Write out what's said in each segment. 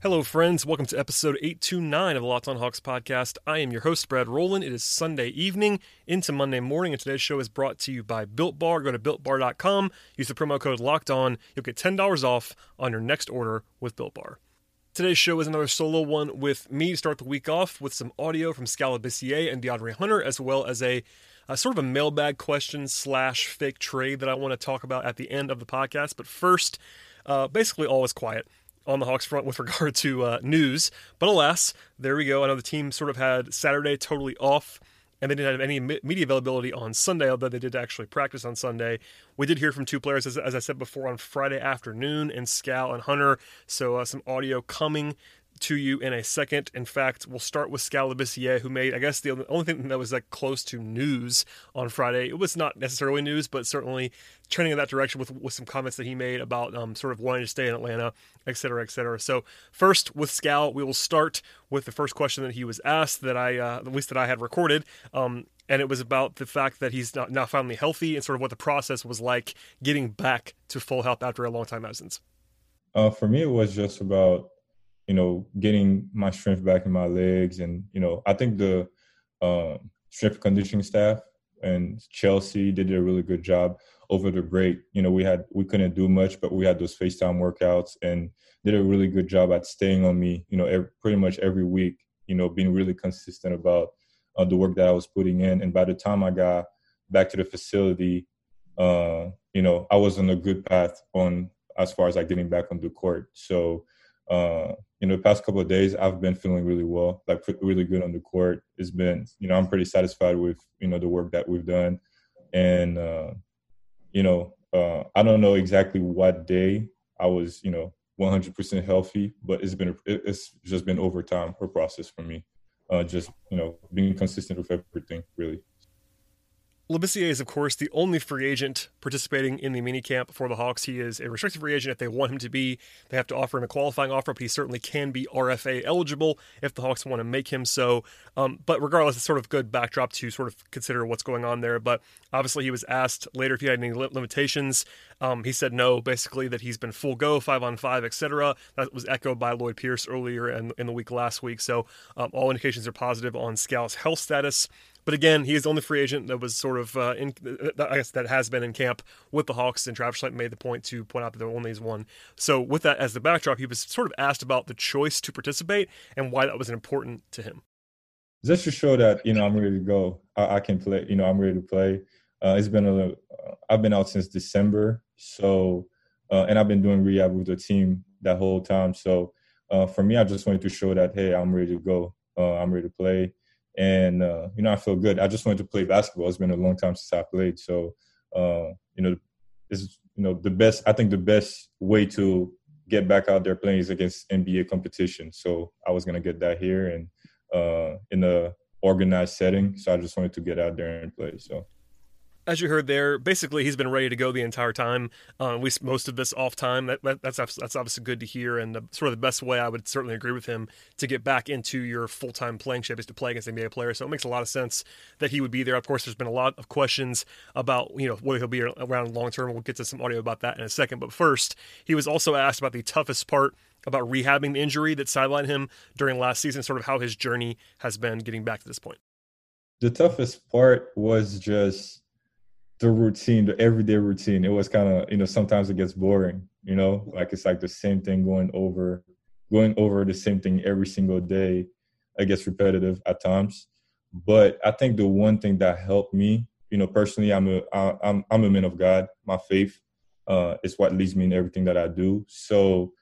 Hello, friends. Welcome to episode 829 of the Locked On Hawks podcast. I am your host, Brad Rowland. It is Sunday evening into Monday morning, and today's show is brought to you by Built Bar. Go to builtbar.com, use the promo code Locked On. You'll get $10 off on your next order with Built Bar. Today's show is another solo one with me to start the week off with some audio from Skal Labissiere and DeAndre Hunter, as well as a, a sort of a mailbag question slash fake trade that I want to talk about at the end of the podcast. But first, uh, basically, all is quiet on the Hawks front with regard to uh, news. But alas, there we go. I know the team sort of had Saturday totally off, and they didn't have any media availability on Sunday, although they did actually practice on Sunday. We did hear from two players, as, as I said before, on Friday afternoon, and Skal and Hunter. So uh, some audio coming to you in a second. In fact, we'll start with Skal Labissiere, who made, I guess, the only thing that was like close to news on Friday. It was not necessarily news, but certainly trending in that direction with with some comments that he made about um, sort of wanting to stay in Atlanta, et cetera, et cetera. So first with Skal, we will start with the first question that he was asked that I, uh, at least that I had recorded. Um, and it was about the fact that he's not, now finally healthy and sort of what the process was like getting back to full health after a long time absence. Uh, for me, it was just about you know, getting my strength back in my legs. And, you know, I think the uh, strength conditioning staff and Chelsea did a really good job over the break. You know, we had, we couldn't do much, but we had those FaceTime workouts and did a really good job at staying on me, you know, every, pretty much every week, you know, being really consistent about uh, the work that I was putting in. And by the time I got back to the facility, uh, you know, I was on a good path on as far as like getting back on the court. So, uh, the past couple of days, I've been feeling really well, like really good on the court. It's been, you know, I'm pretty satisfied with, you know, the work that we've done. And, uh, you know, uh, I don't know exactly what day I was, you know, 100% healthy, but it's been, it's just been over time, a process for me. Uh, just, you know, being consistent with everything, really. Labissiere is, of course, the only free agent participating in the minicamp for the Hawks. He is a restricted free agent if they want him to be. They have to offer him a qualifying offer, but he certainly can be RFA eligible if the Hawks want to make him so. Um, but regardless, it's sort of good backdrop to sort of consider what's going on there. But obviously, he was asked later if he had any limitations. Um, he said no, basically that he's been full go, five on five, etc. That was echoed by Lloyd Pierce earlier in, in the week last week. So um, all indications are positive on Skal's health status. But again, he is the only free agent that was sort of uh, in. I guess that has been in camp with the Hawks, and Travis Schlenk made the point to point out that there only is one. So with that as the backdrop, he was sort of asked about the choice to participate and why that was important to him. Just to show that you know I'm ready to go. I, I can play. You know I'm ready to play. Uh, it's been a. Uh, I've been out since December, so uh, and I've been doing rehab with the team that whole time. So uh, for me, I just wanted to show that hey, I'm ready to go. Uh, I'm ready to play and uh, you know I feel good. I just wanted to play basketball. It's been a long time since I played, so uh, you know it's you know the best. I think the best way to get back out there playing is against NBA competition. So I was gonna get that here and uh, in a organized setting. So I just wanted to get out there and play. So as you heard there, basically he's been ready to go the entire time. Uh, at least most of this off time. That, that, that's that's obviously good to hear, and the, sort of the best way I would certainly agree with him to get back into your full time playing shape is to play against NBA players. So it makes a lot of sense that he would be there. Of course, there's been a lot of questions about you know whether he'll be around long term. We'll get to some audio about that in a second. But first, he was also asked about the toughest part about rehabbing the injury that sidelined him during last season, sort of how his journey has been getting back to this point. The toughest part was just the routine, the everyday routine. It was kind of, you know, sometimes it gets boring, you know, like it's like the same thing going over, going over the same thing every single day. It gets repetitive at times. But I think the one thing that helped me, you know, personally, I'm a, I'm, I'm a man of God. My faith uh, is what leads me in everything that I do. So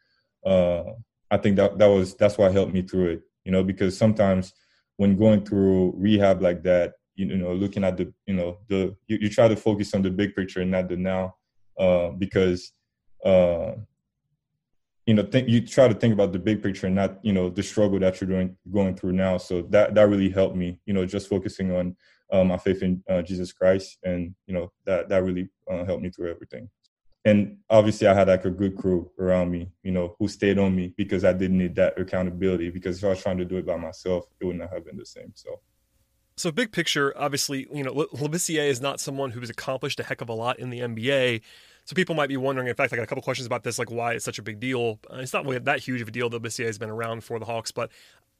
uh, I think that that was that's what helped me through it. You know, because sometimes when going through rehab like that, you know looking at the you know the you, you try to focus on the big picture and not the now uh, because uh, you know think you try to think about the big picture and not you know the struggle that you're doing going through now so that that really helped me you know just focusing on uh, my faith in uh, Jesus Christ, and you know that that really uh, helped me through everything. And obviously, I had like a good crew around me, you know, who stayed on me because I didn't need that accountability. Because if I was trying to do it by myself, it would not have been the same. So. So big picture, obviously, you know, Labissiere is not someone who has accomplished a heck of a lot in the NBA. So people might be wondering. In fact, I got a couple questions about this, like why it's such a big deal. Uh, it's not really that huge of a deal that Labissiere has been around for the Hawks, but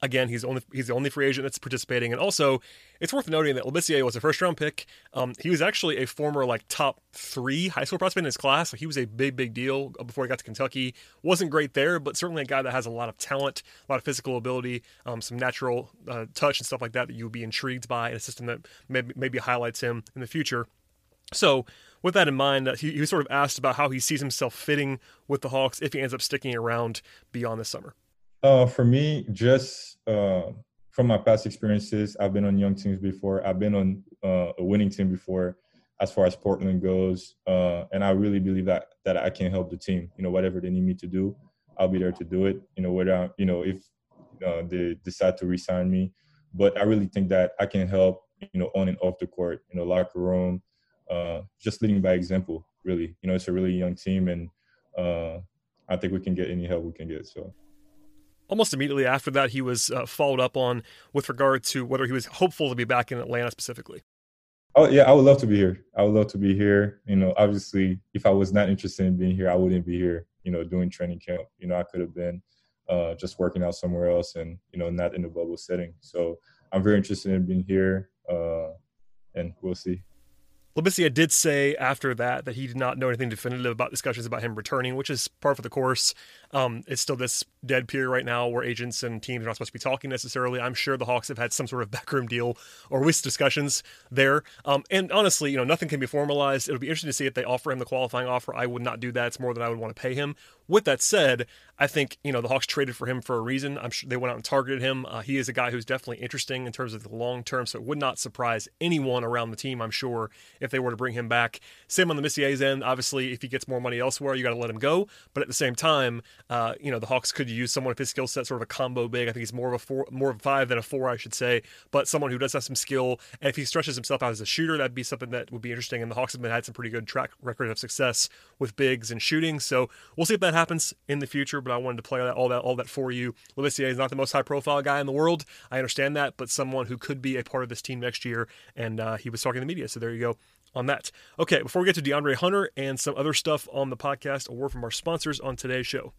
again, he's only he's the only free agent that's participating, and also it's worth noting that Labissiere was a first round pick. Um, he was actually a former like top three high school prospect in his class. Like he was a big big deal before he got to Kentucky. wasn't great there, but certainly a guy that has a lot of talent, a lot of physical ability, um, some natural uh, touch and stuff like that that you would be intrigued by in a system that maybe, maybe highlights him in the future. So with that in mind, uh, he, he was sort of asked about how he sees himself fitting with the Hawks if he ends up sticking around beyond this summer. Uh, for me, just uh, from my past experiences, I've been on young teams before. I've been on uh, a winning team before, as far as Portland goes, uh, and I really believe that that I can help the team. You know, whatever they need me to do, I'll be there to do it. You know, whether you know if uh, they decide to resign me, but I really think that I can help. You know, on and off the court, you know, locker room, uh, just leading by example. Really, you know, it's a really young team, and I think we can get any help we can get. So almost immediately after that, he was uh, followed up on with regard to whether he was hopeful to be back in Atlanta specifically. Oh yeah, I would love to be here. I would love to be here. You know, obviously, if I was not interested in being here, I wouldn't be here. You know, doing training camp. You know, I could have been uh, just working out somewhere else, and you know, not in the bubble setting. So I'm very interested in being here, uh, and we'll see. Labissiere did say after that that he did not know anything definitive about discussions about him returning, which is par for the course. Um, it's still this dead period right now where agents and teams are not supposed to be talking necessarily. I'm sure the Hawks have had some sort of backroom deal or with discussions there. Um, and honestly, you know, nothing can be formalized. It'll be interesting to see if they offer him the qualifying offer. I would not do that. It's more than I would want to pay him. With that said, I think you know the Hawks traded for him for a reason. I'm sure they went out and targeted him. Uh, he is a guy who's definitely interesting in terms of the long term, so it would not surprise anyone around the team. I'm sure if they were to bring him back. Same on Labissiere's end. Obviously, if he gets more money elsewhere, you got to let him go. But at the same time, uh, you know the Hawks could use someone of his skill set, sort of a combo big. I think he's more of a four, more of a five than a four, I should say. But someone who does have some skill, and if he stretches himself out as a shooter, that'd be something that would be interesting. And the Hawks have been had some pretty good track record of success with bigs and shooting, so we'll see if that happens in the future. But I wanted to play that, all that all that for you. Labissiere is not the most high profile guy in the world. I understand that, but someone who could be a part of this team next year. And uh, he was talking to the media, so there you go on that. Okay, before we get to DeAndre Hunter and some other stuff on the podcast, a word from our sponsors on today's show.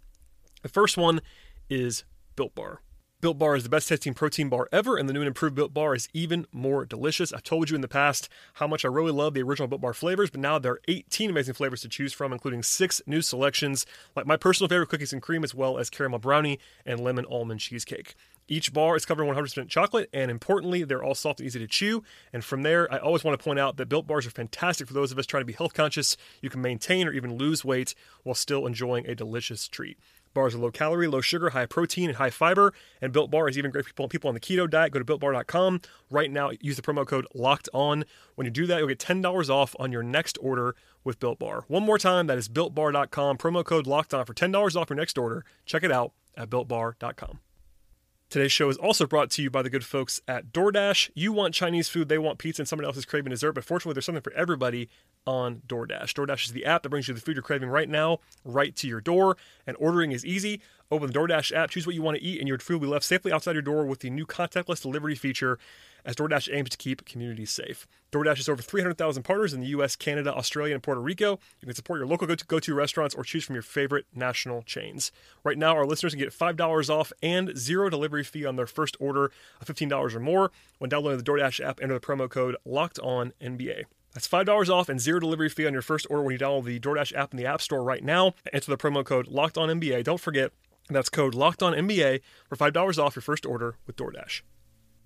The first one is Built Bar. Built Bar is the best tasting protein bar ever, and the new and improved Built Bar is even more delicious. I've told you in the past how much I really love the original Built Bar flavors, but now there are 18 amazing flavors to choose from, including six new selections, like my personal favorite cookies and cream, as well as caramel brownie and lemon almond cheesecake. Each bar is covered in 100% chocolate, and importantly, they're all soft and easy to chew. And from there, I always want to point out that Built Bars are fantastic for those of us trying to be health conscious. You can maintain or even lose weight while still enjoying a delicious treat. Bars are low calorie, low sugar, high protein, and high fiber. And Built Bar is even great for people, people on the keto diet. Go to builtbar.com right now. Use the promo code Locked On. When you do that, you'll get ten dollars off on your next order with Built Bar. One more time, that is builtbar.com. Promo code Locked On for ten dollars off your next order. Check it out at builtbar.com. Today's show is also brought to you by the good folks at DoorDash. You want Chinese food, they want pizza, and someone else is craving dessert, but fortunately, there's something for everybody on DoorDash. DoorDash is the app that brings you the food you're craving right now, right to your door, and ordering is easy. Open the DoorDash app, choose what you want to eat, and your food will be left safely outside your door with the new contactless delivery feature as DoorDash aims to keep communities safe. DoorDash has over 300,000 partners in the US, Canada, Australia, and Puerto Rico. You can support your local go to restaurants or choose from your favorite national chains. Right now, our listeners can get $5 off and zero delivery fee on their first order of $15 or more when downloading the DoorDash app. Enter the promo code Locked On NBA. That's $5 off and zero delivery fee on your first order when you download the DoorDash app in the App Store right now. Enter the promo code Locked On NBA. Don't forget, that's code Locked On NBA for $5 off your first order with DoorDash.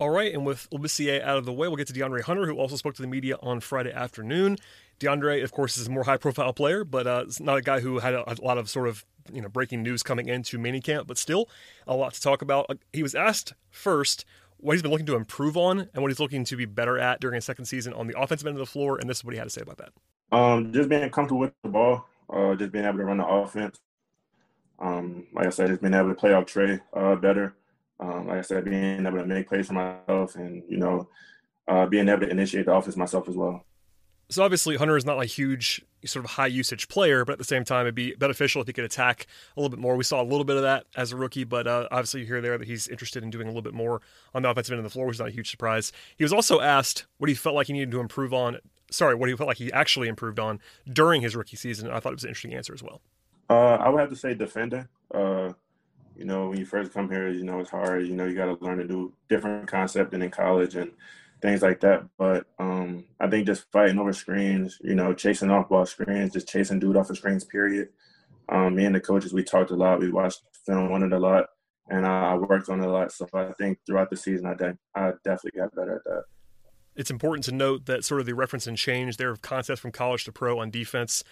All right, and with Labissiere out of the way, we'll get to DeAndre Hunter, who also spoke to the media on Friday afternoon. DeAndre, of course, is a more high-profile player, but uh, it's not a guy who had a, a, lot of sort of you know breaking news coming into minicamp, but still a lot to talk about. Uh, he was asked first what he's been looking to improve on and what he's looking to be better at during his second season on the offensive end of the floor, and this is what he had to say about that. Um, just being comfortable with the ball, uh, just being able to run the offense. Um, like I said, just being able to play off Trae uh, better. Um, like I said, being able to make plays for myself and, you know, uh, being able to initiate the offense myself as well. So obviously Hunter is not a huge sort of high usage player, but at the same time it'd be beneficial if he could attack a little bit more. We saw a little bit of that as a rookie, but uh, obviously you hear there that he's interested in doing a little bit more on the offensive end of the floor, which is not a huge surprise. He was also asked what he felt like he needed to improve on. Sorry, what he felt like he actually improved on during his rookie season. I thought it was an interesting answer as well. Uh, I would have to say defender. Uh, you know, when you first come here, you know it's hard. You know, you got to learn to do different concept than in college, and things like that. But um, I think just fighting over screens, you know, chasing off ball screens, just chasing dude off of screens, period. Um, me and the coaches, we talked a lot. We watched film on it a lot, and I worked on it a lot. So I think throughout the season, I, de- I definitely got better at that. It's important to note that sort of the reference and change there of concepts from college to pro on defense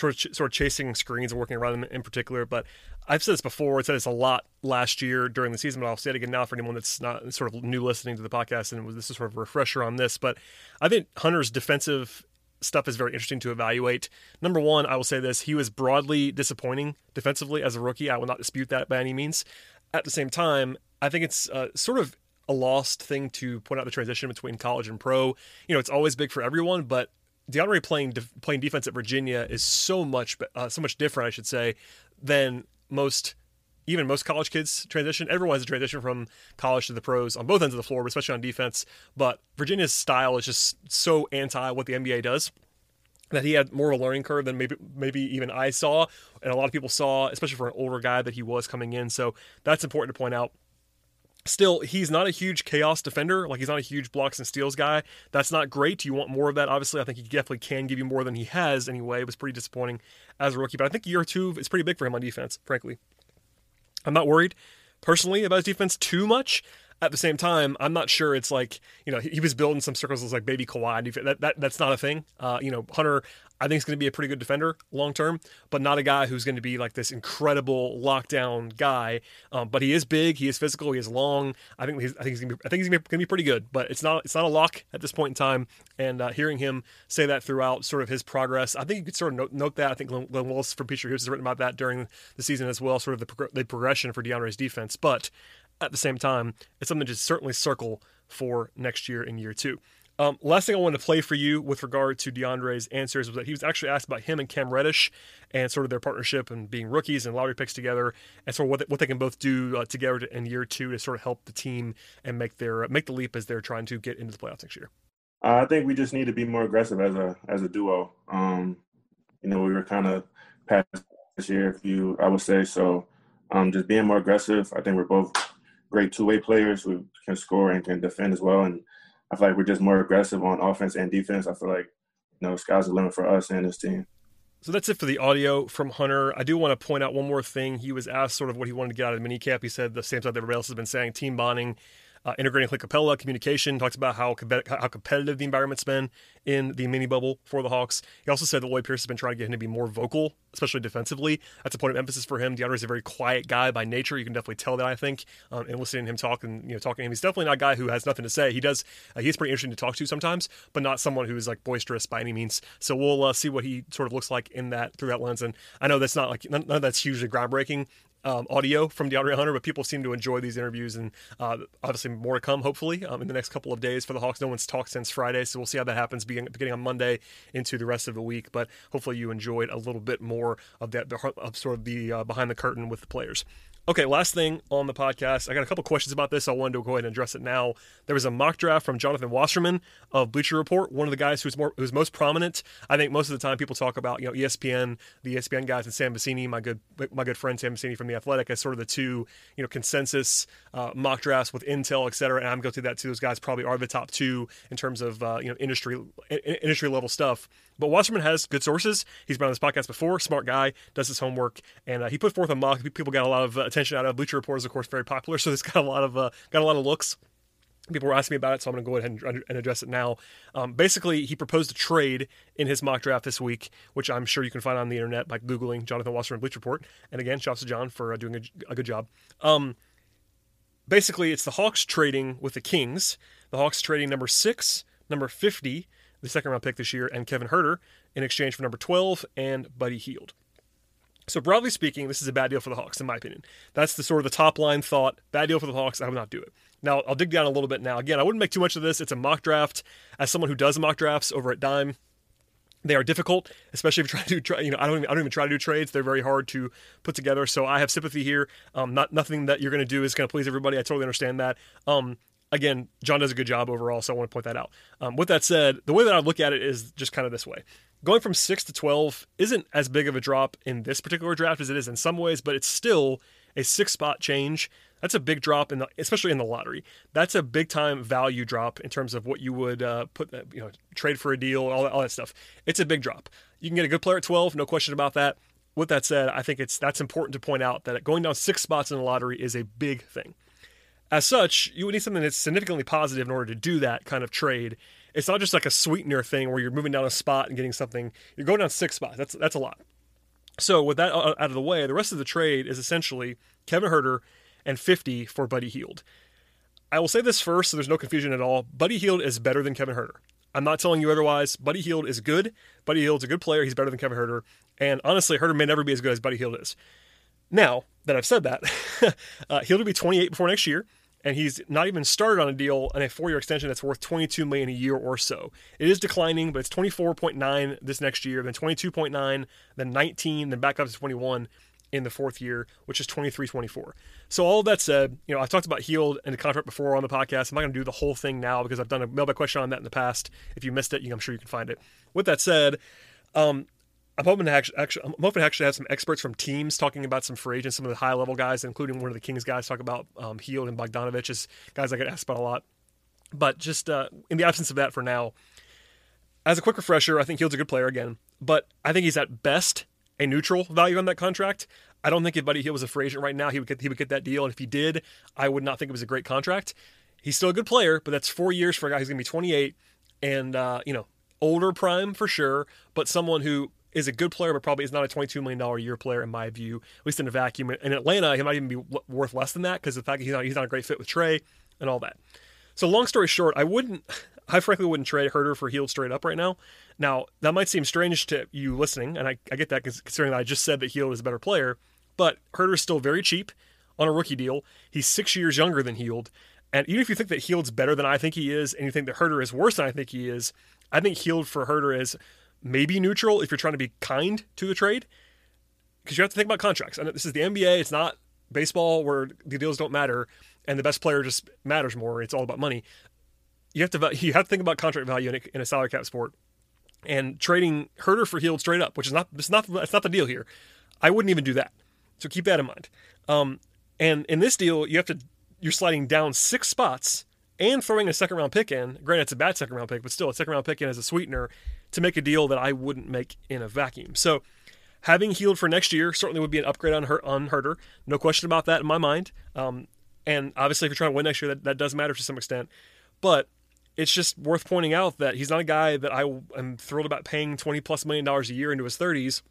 sort of, chasing screens and working around them in particular. But I've said this before. I said this a lot last year during the season, but I'll say it again now for anyone that's not sort of new listening to the podcast. And this is sort of a refresher on this. But I think Hunter's defensive stuff is very interesting to evaluate. Number one, I will say this: he was broadly disappointing defensively as a rookie. I will not dispute that by any means. At the same time, I think it's uh, sort of a lost thing to point out the transition between college and pro. You know, it's always big for everyone, but DeAndre playing playing defense at Virginia is so much uh, so much different, I should say, than most even most college kids transition. Everyone has a transition from college to the pros on both ends of the floor, especially on defense. But Virginia's style is just so anti what the NBA does that he had more of a learning curve than maybe maybe even I saw, and a lot of people saw, especially for an older guy that he was coming in. So that's important to point out still he's not a huge chaos defender. Like he's not a huge blocks and steals guy. That's not great. You want more of that? Obviously i think he definitely can give you more than he has anyway. It was pretty disappointing as a rookie but i think year two is pretty big for him on defense frankly. I'm not worried personally about his defense too much. At the same time, I'm not sure it's like you know he was building some circles like baby Kawhi. That, that that's not a thing. Uh, you know Hunter, I think he's going to be a pretty good defender long term, but not a guy who's going to be like this incredible lockdown guy. Um, but he is big, he is physical, he is long. I think he's I think he's going to be I think he's going to be pretty good. But it's not it's not a lock at this point in time. And uh, hearing him say that throughout sort of his progress, I think you could sort of note, note that. I think Glenn, Glenn from Peachtree Hoops has written about that during the season as well, sort of the, the progression for DeAndre's defense. But at the same time, it's something to certainly circle for next year in year two. Um, last thing I wanted to play for you with regard to DeAndre's answers was that he was actually asked about him and Cam Reddish and sort of their partnership and being rookies and lottery picks together and sort of what they, what they can both do uh, together in year two to sort of help the team and make their make the leap as they're trying to get into the playoffs next year. I think we just need to be more aggressive as a as a duo. Um, you know, we were kind of past this year, if you I would say so. Um, just being more aggressive. I think we're both great two way players who can score and can defend as well. And I feel like we're just more aggressive on offense and defense. I feel like you know sky's the limit for us and this team. So that's it for the audio from Hunter. I do want to point out one more thing. He was asked sort of what he wanted to get out of the minicamp. He said the same stuff that everybody else has been saying: team bonding, uh, integrating Clint Capela, communication, talks about how how competitive the environment's been in the mini bubble for the Hawks. He also said that Lloyd Pierce has been trying to get him to be more vocal, especially defensively. That's a point of emphasis for him. DeAndre is a very quiet guy by nature. You can definitely tell that, I think, um, and listening to him talk and you know talking to him. He's definitely not a guy who has nothing to say. He does. Uh, he's pretty interesting to talk to sometimes, but not someone who is like boisterous by any means. So we'll uh, see what he sort of looks like in that through that lens. And I know that's not like none, none of that's hugely groundbreaking um, audio from DeAndre Hunter, but people seem to enjoy these interviews, and uh, obviously more to come, hopefully, um, in the next couple of days for the Hawks. No one's talked since Friday, so we'll see how that happens beginning, beginning on Monday into the rest of the week. But hopefully, you enjoyed a little bit more of that, of sort of the uh, behind the curtain with the players. Okay, last thing on the podcast. I got a couple questions about this. I wanted to go ahead and address it now. There was a mock draft from Jonathan Wasserman of Bleacher Report, one of the guys who's more who's most prominent. I think most of the time people talk about you know ESPN, the ESPN guys, and Sam Vecenie, my good my good friend Sam Vecenie from the Athletic, as sort of the two you know consensus uh, mock drafts with Intel, et cetera. And I'm going to that too. Those guys probably are the top two in terms of uh, you know industry industry level stuff. But Wasserman has good sources. He's been on this podcast before. Smart guy, does his homework, and uh, he put forth a mock. People got a lot of uh, attention out of. Bleacher Report is of course very popular, so it's got a lot of uh, got a lot of looks. People were asking me about it, so I'm going to go ahead and, and address it now. Um, basically, he proposed a trade in his mock draft this week, which I'm sure you can find on the internet by googling Jonathan Wasserman Bleacher Report. And again, shouts to John for uh, doing a, a, good job. Um, basically, it's the Hawks trading with the Kings. The Hawks trading number six, number 50, the second round pick this year, and Kevin Huerter in exchange for number 12 and Buddy Hield. So broadly speaking, this is a bad deal for the Hawks, in my opinion. That's the sort of the top line thought. Bad deal for the Hawks. I would not do it. Now, I'll dig down a little bit now. Again, I wouldn't make too much of this. It's a mock draft. As someone who does mock drafts over at Dime, they are difficult, especially if you're trying to. You know, I don't even, I don't even try to do trades. They're very hard to put together. So I have sympathy here. Um, not nothing that you're going to do is going to please everybody. I totally understand that. Um, again, John does a good job overall, so I want to point that out. Um, with that said, the way that I look at it is just kind of this way. Going from six to twelve isn't as big of a drop in this particular draft as it is in some ways, but it's still a six spot change. That's a big drop in the, especially in the lottery. That's a big time value drop in terms of what you would uh, put, you know, trade for a deal, all that, all that stuff. It's a big drop. You can get a good player at 12, no question about that. With that said, I think it's that's important to point out that going down six spots in the lottery is a big thing. As such, you would need something that's significantly positive in order to do that kind of trade. It's not just like a sweetener thing where you're moving down a spot and getting something. You're going down six spots. That's that's a lot. So with that out of the way, the rest of the trade is essentially Kevin Huerter and 50 for Buddy Hield. I will say this first so there's no confusion at all. Buddy Hield is better than Kevin Huerter. I'm not telling you otherwise. Buddy Hield is good. Buddy Hield's a good player. He's better than Kevin Huerter. And honestly, Huerter may never be as good as Buddy Hield is. Now that I've said that, uh, Hield will be 28 before next year and he's not even started on a deal on a four-year extension that's worth 22 million a year or so. It is declining, but it's 24.9 this next year, then 22.9, then 19, then back up to 21 in the fourth year, which is 23-24. So all of that said, you know, I've talked about Hield and the contract before on the podcast. I'm not going to do the whole thing now because I've done a mailbag question on that in the past. If you missed it, I'm sure you can find it. With that said, um, I'm hoping to actually, actually, I'm hoping to actually have some experts from teams talking about some free agents, some of the high level guys, including one of the Kings guys, talk about um, Hield and Bogdanovich as guys I get asked about a lot. But just uh, in the absence of that for now, as a quick refresher, I think Hield's a good player again, but I think he's at best a neutral value on that contract. I don't think if Buddy Hield was a free agent right now, he would get he would get that deal, and if he did, I would not think it was a great contract. He's still a good player, but that's four years for a guy who's going to be 28, and uh, you know older prime for sure, but someone who is a good player, but probably is not a $22 million a year player in my view, at least in a vacuum. In Atlanta, he might even be worth less than that because the fact that he's not, he's not a great fit with Trae and all that. So long story short, I wouldn't, I frankly wouldn't trade Huerter for Hield straight up right now. Now, that might seem strange to you listening, and I, I get that considering that I just said that Hield is a better player, but Huerter is still very cheap on a rookie deal. He's six years younger than Hield. And even if you think that Hield's better than I think he is, and you think that Huerter is worse than I think he is, I think Hield for Huerter is maybe neutral if you're trying to be kind to the trade, because you have to think about contracts. And this is the NBA; it's not baseball where the deals don't matter and the best player just matters more. It's all about money. You have to you have to think about contract value in a, in a salary cap sport. And trading Huerter for Hield straight up, which is not it's not it's not the deal here. I wouldn't even do that. So keep that in mind. Um, and in this deal, you have to you're sliding down six spots and throwing a second round pick in. Granted, it's a bad second round pick, but still a second round pick in as a sweetener to make a deal that I wouldn't make in a vacuum. So having Hield for next year certainly would be an upgrade on her on Huerter. No question about that in my mind. Um, and obviously, if you're trying to win next year, that, that does matter to some extent. But it's just worth pointing out that he's not a guy that I am thrilled about paying 20 plus million dollars a year into his 30s,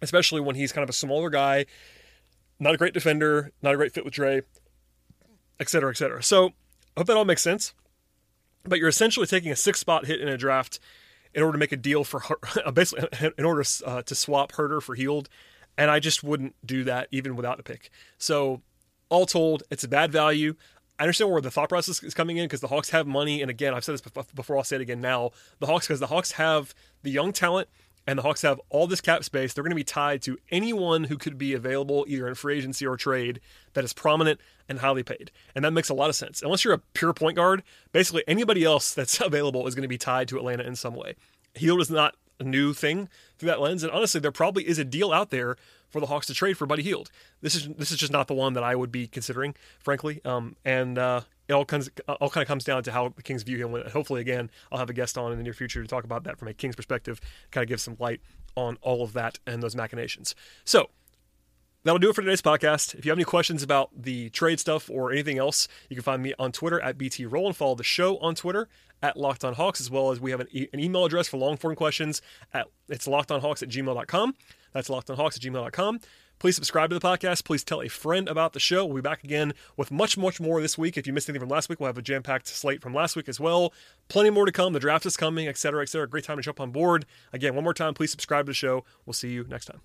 especially when he's kind of a smaller guy, not a great defender, not a great fit with Trae, et cetera, et cetera. So I hope that all makes sense. But you're essentially taking a six spot hit in a draft in order to make a deal for basically in order uh, to swap Huerter for Hield, and I just wouldn't do that even without a pick. So all told, it's a bad value. I understand where the thought process is coming in because the Hawks have money, and again, I've said this before. I'll say it again now. The Hawks because the Hawks have the young talent and the Hawks have all this cap space, they're going to be tied to anyone who could be available either in free agency or trade that is prominent and highly paid. And that makes a lot of sense. Unless you're a pure point guard, basically anybody else that's available is going to be tied to Atlanta in some way. Hield is not a new thing through that lens. And honestly, there probably is a deal out there for the Hawks to trade for Buddy Hield. This is this is just not the one that I would be considering, frankly. Um, and uh, it all comes all kind of comes down to how the Kings view him. Hopefully, again, I'll have a guest on in the near future to talk about that from a Kings perspective, kind of give some light on all of that and those machinations. So. That'll do it for today's podcast. If you have any questions about the trade stuff or anything else, you can find me on Twitter at BT Roll and follow the show on Twitter at Locked On Hawks, as well as we have an, e- an email address for long form questions at it's lockedonhawks at gmail.com. That's lockedonhawks at gmail.com. Please subscribe to the podcast. Please tell a friend about the show. We'll be back again with much, much more this week. If you missed anything from last week, we'll have a jam packed slate from last week as well. Plenty more to come. The draft is coming, et cetera, et cetera. Great time to jump on board. Again, one more time, please subscribe to the show. We'll see you next time.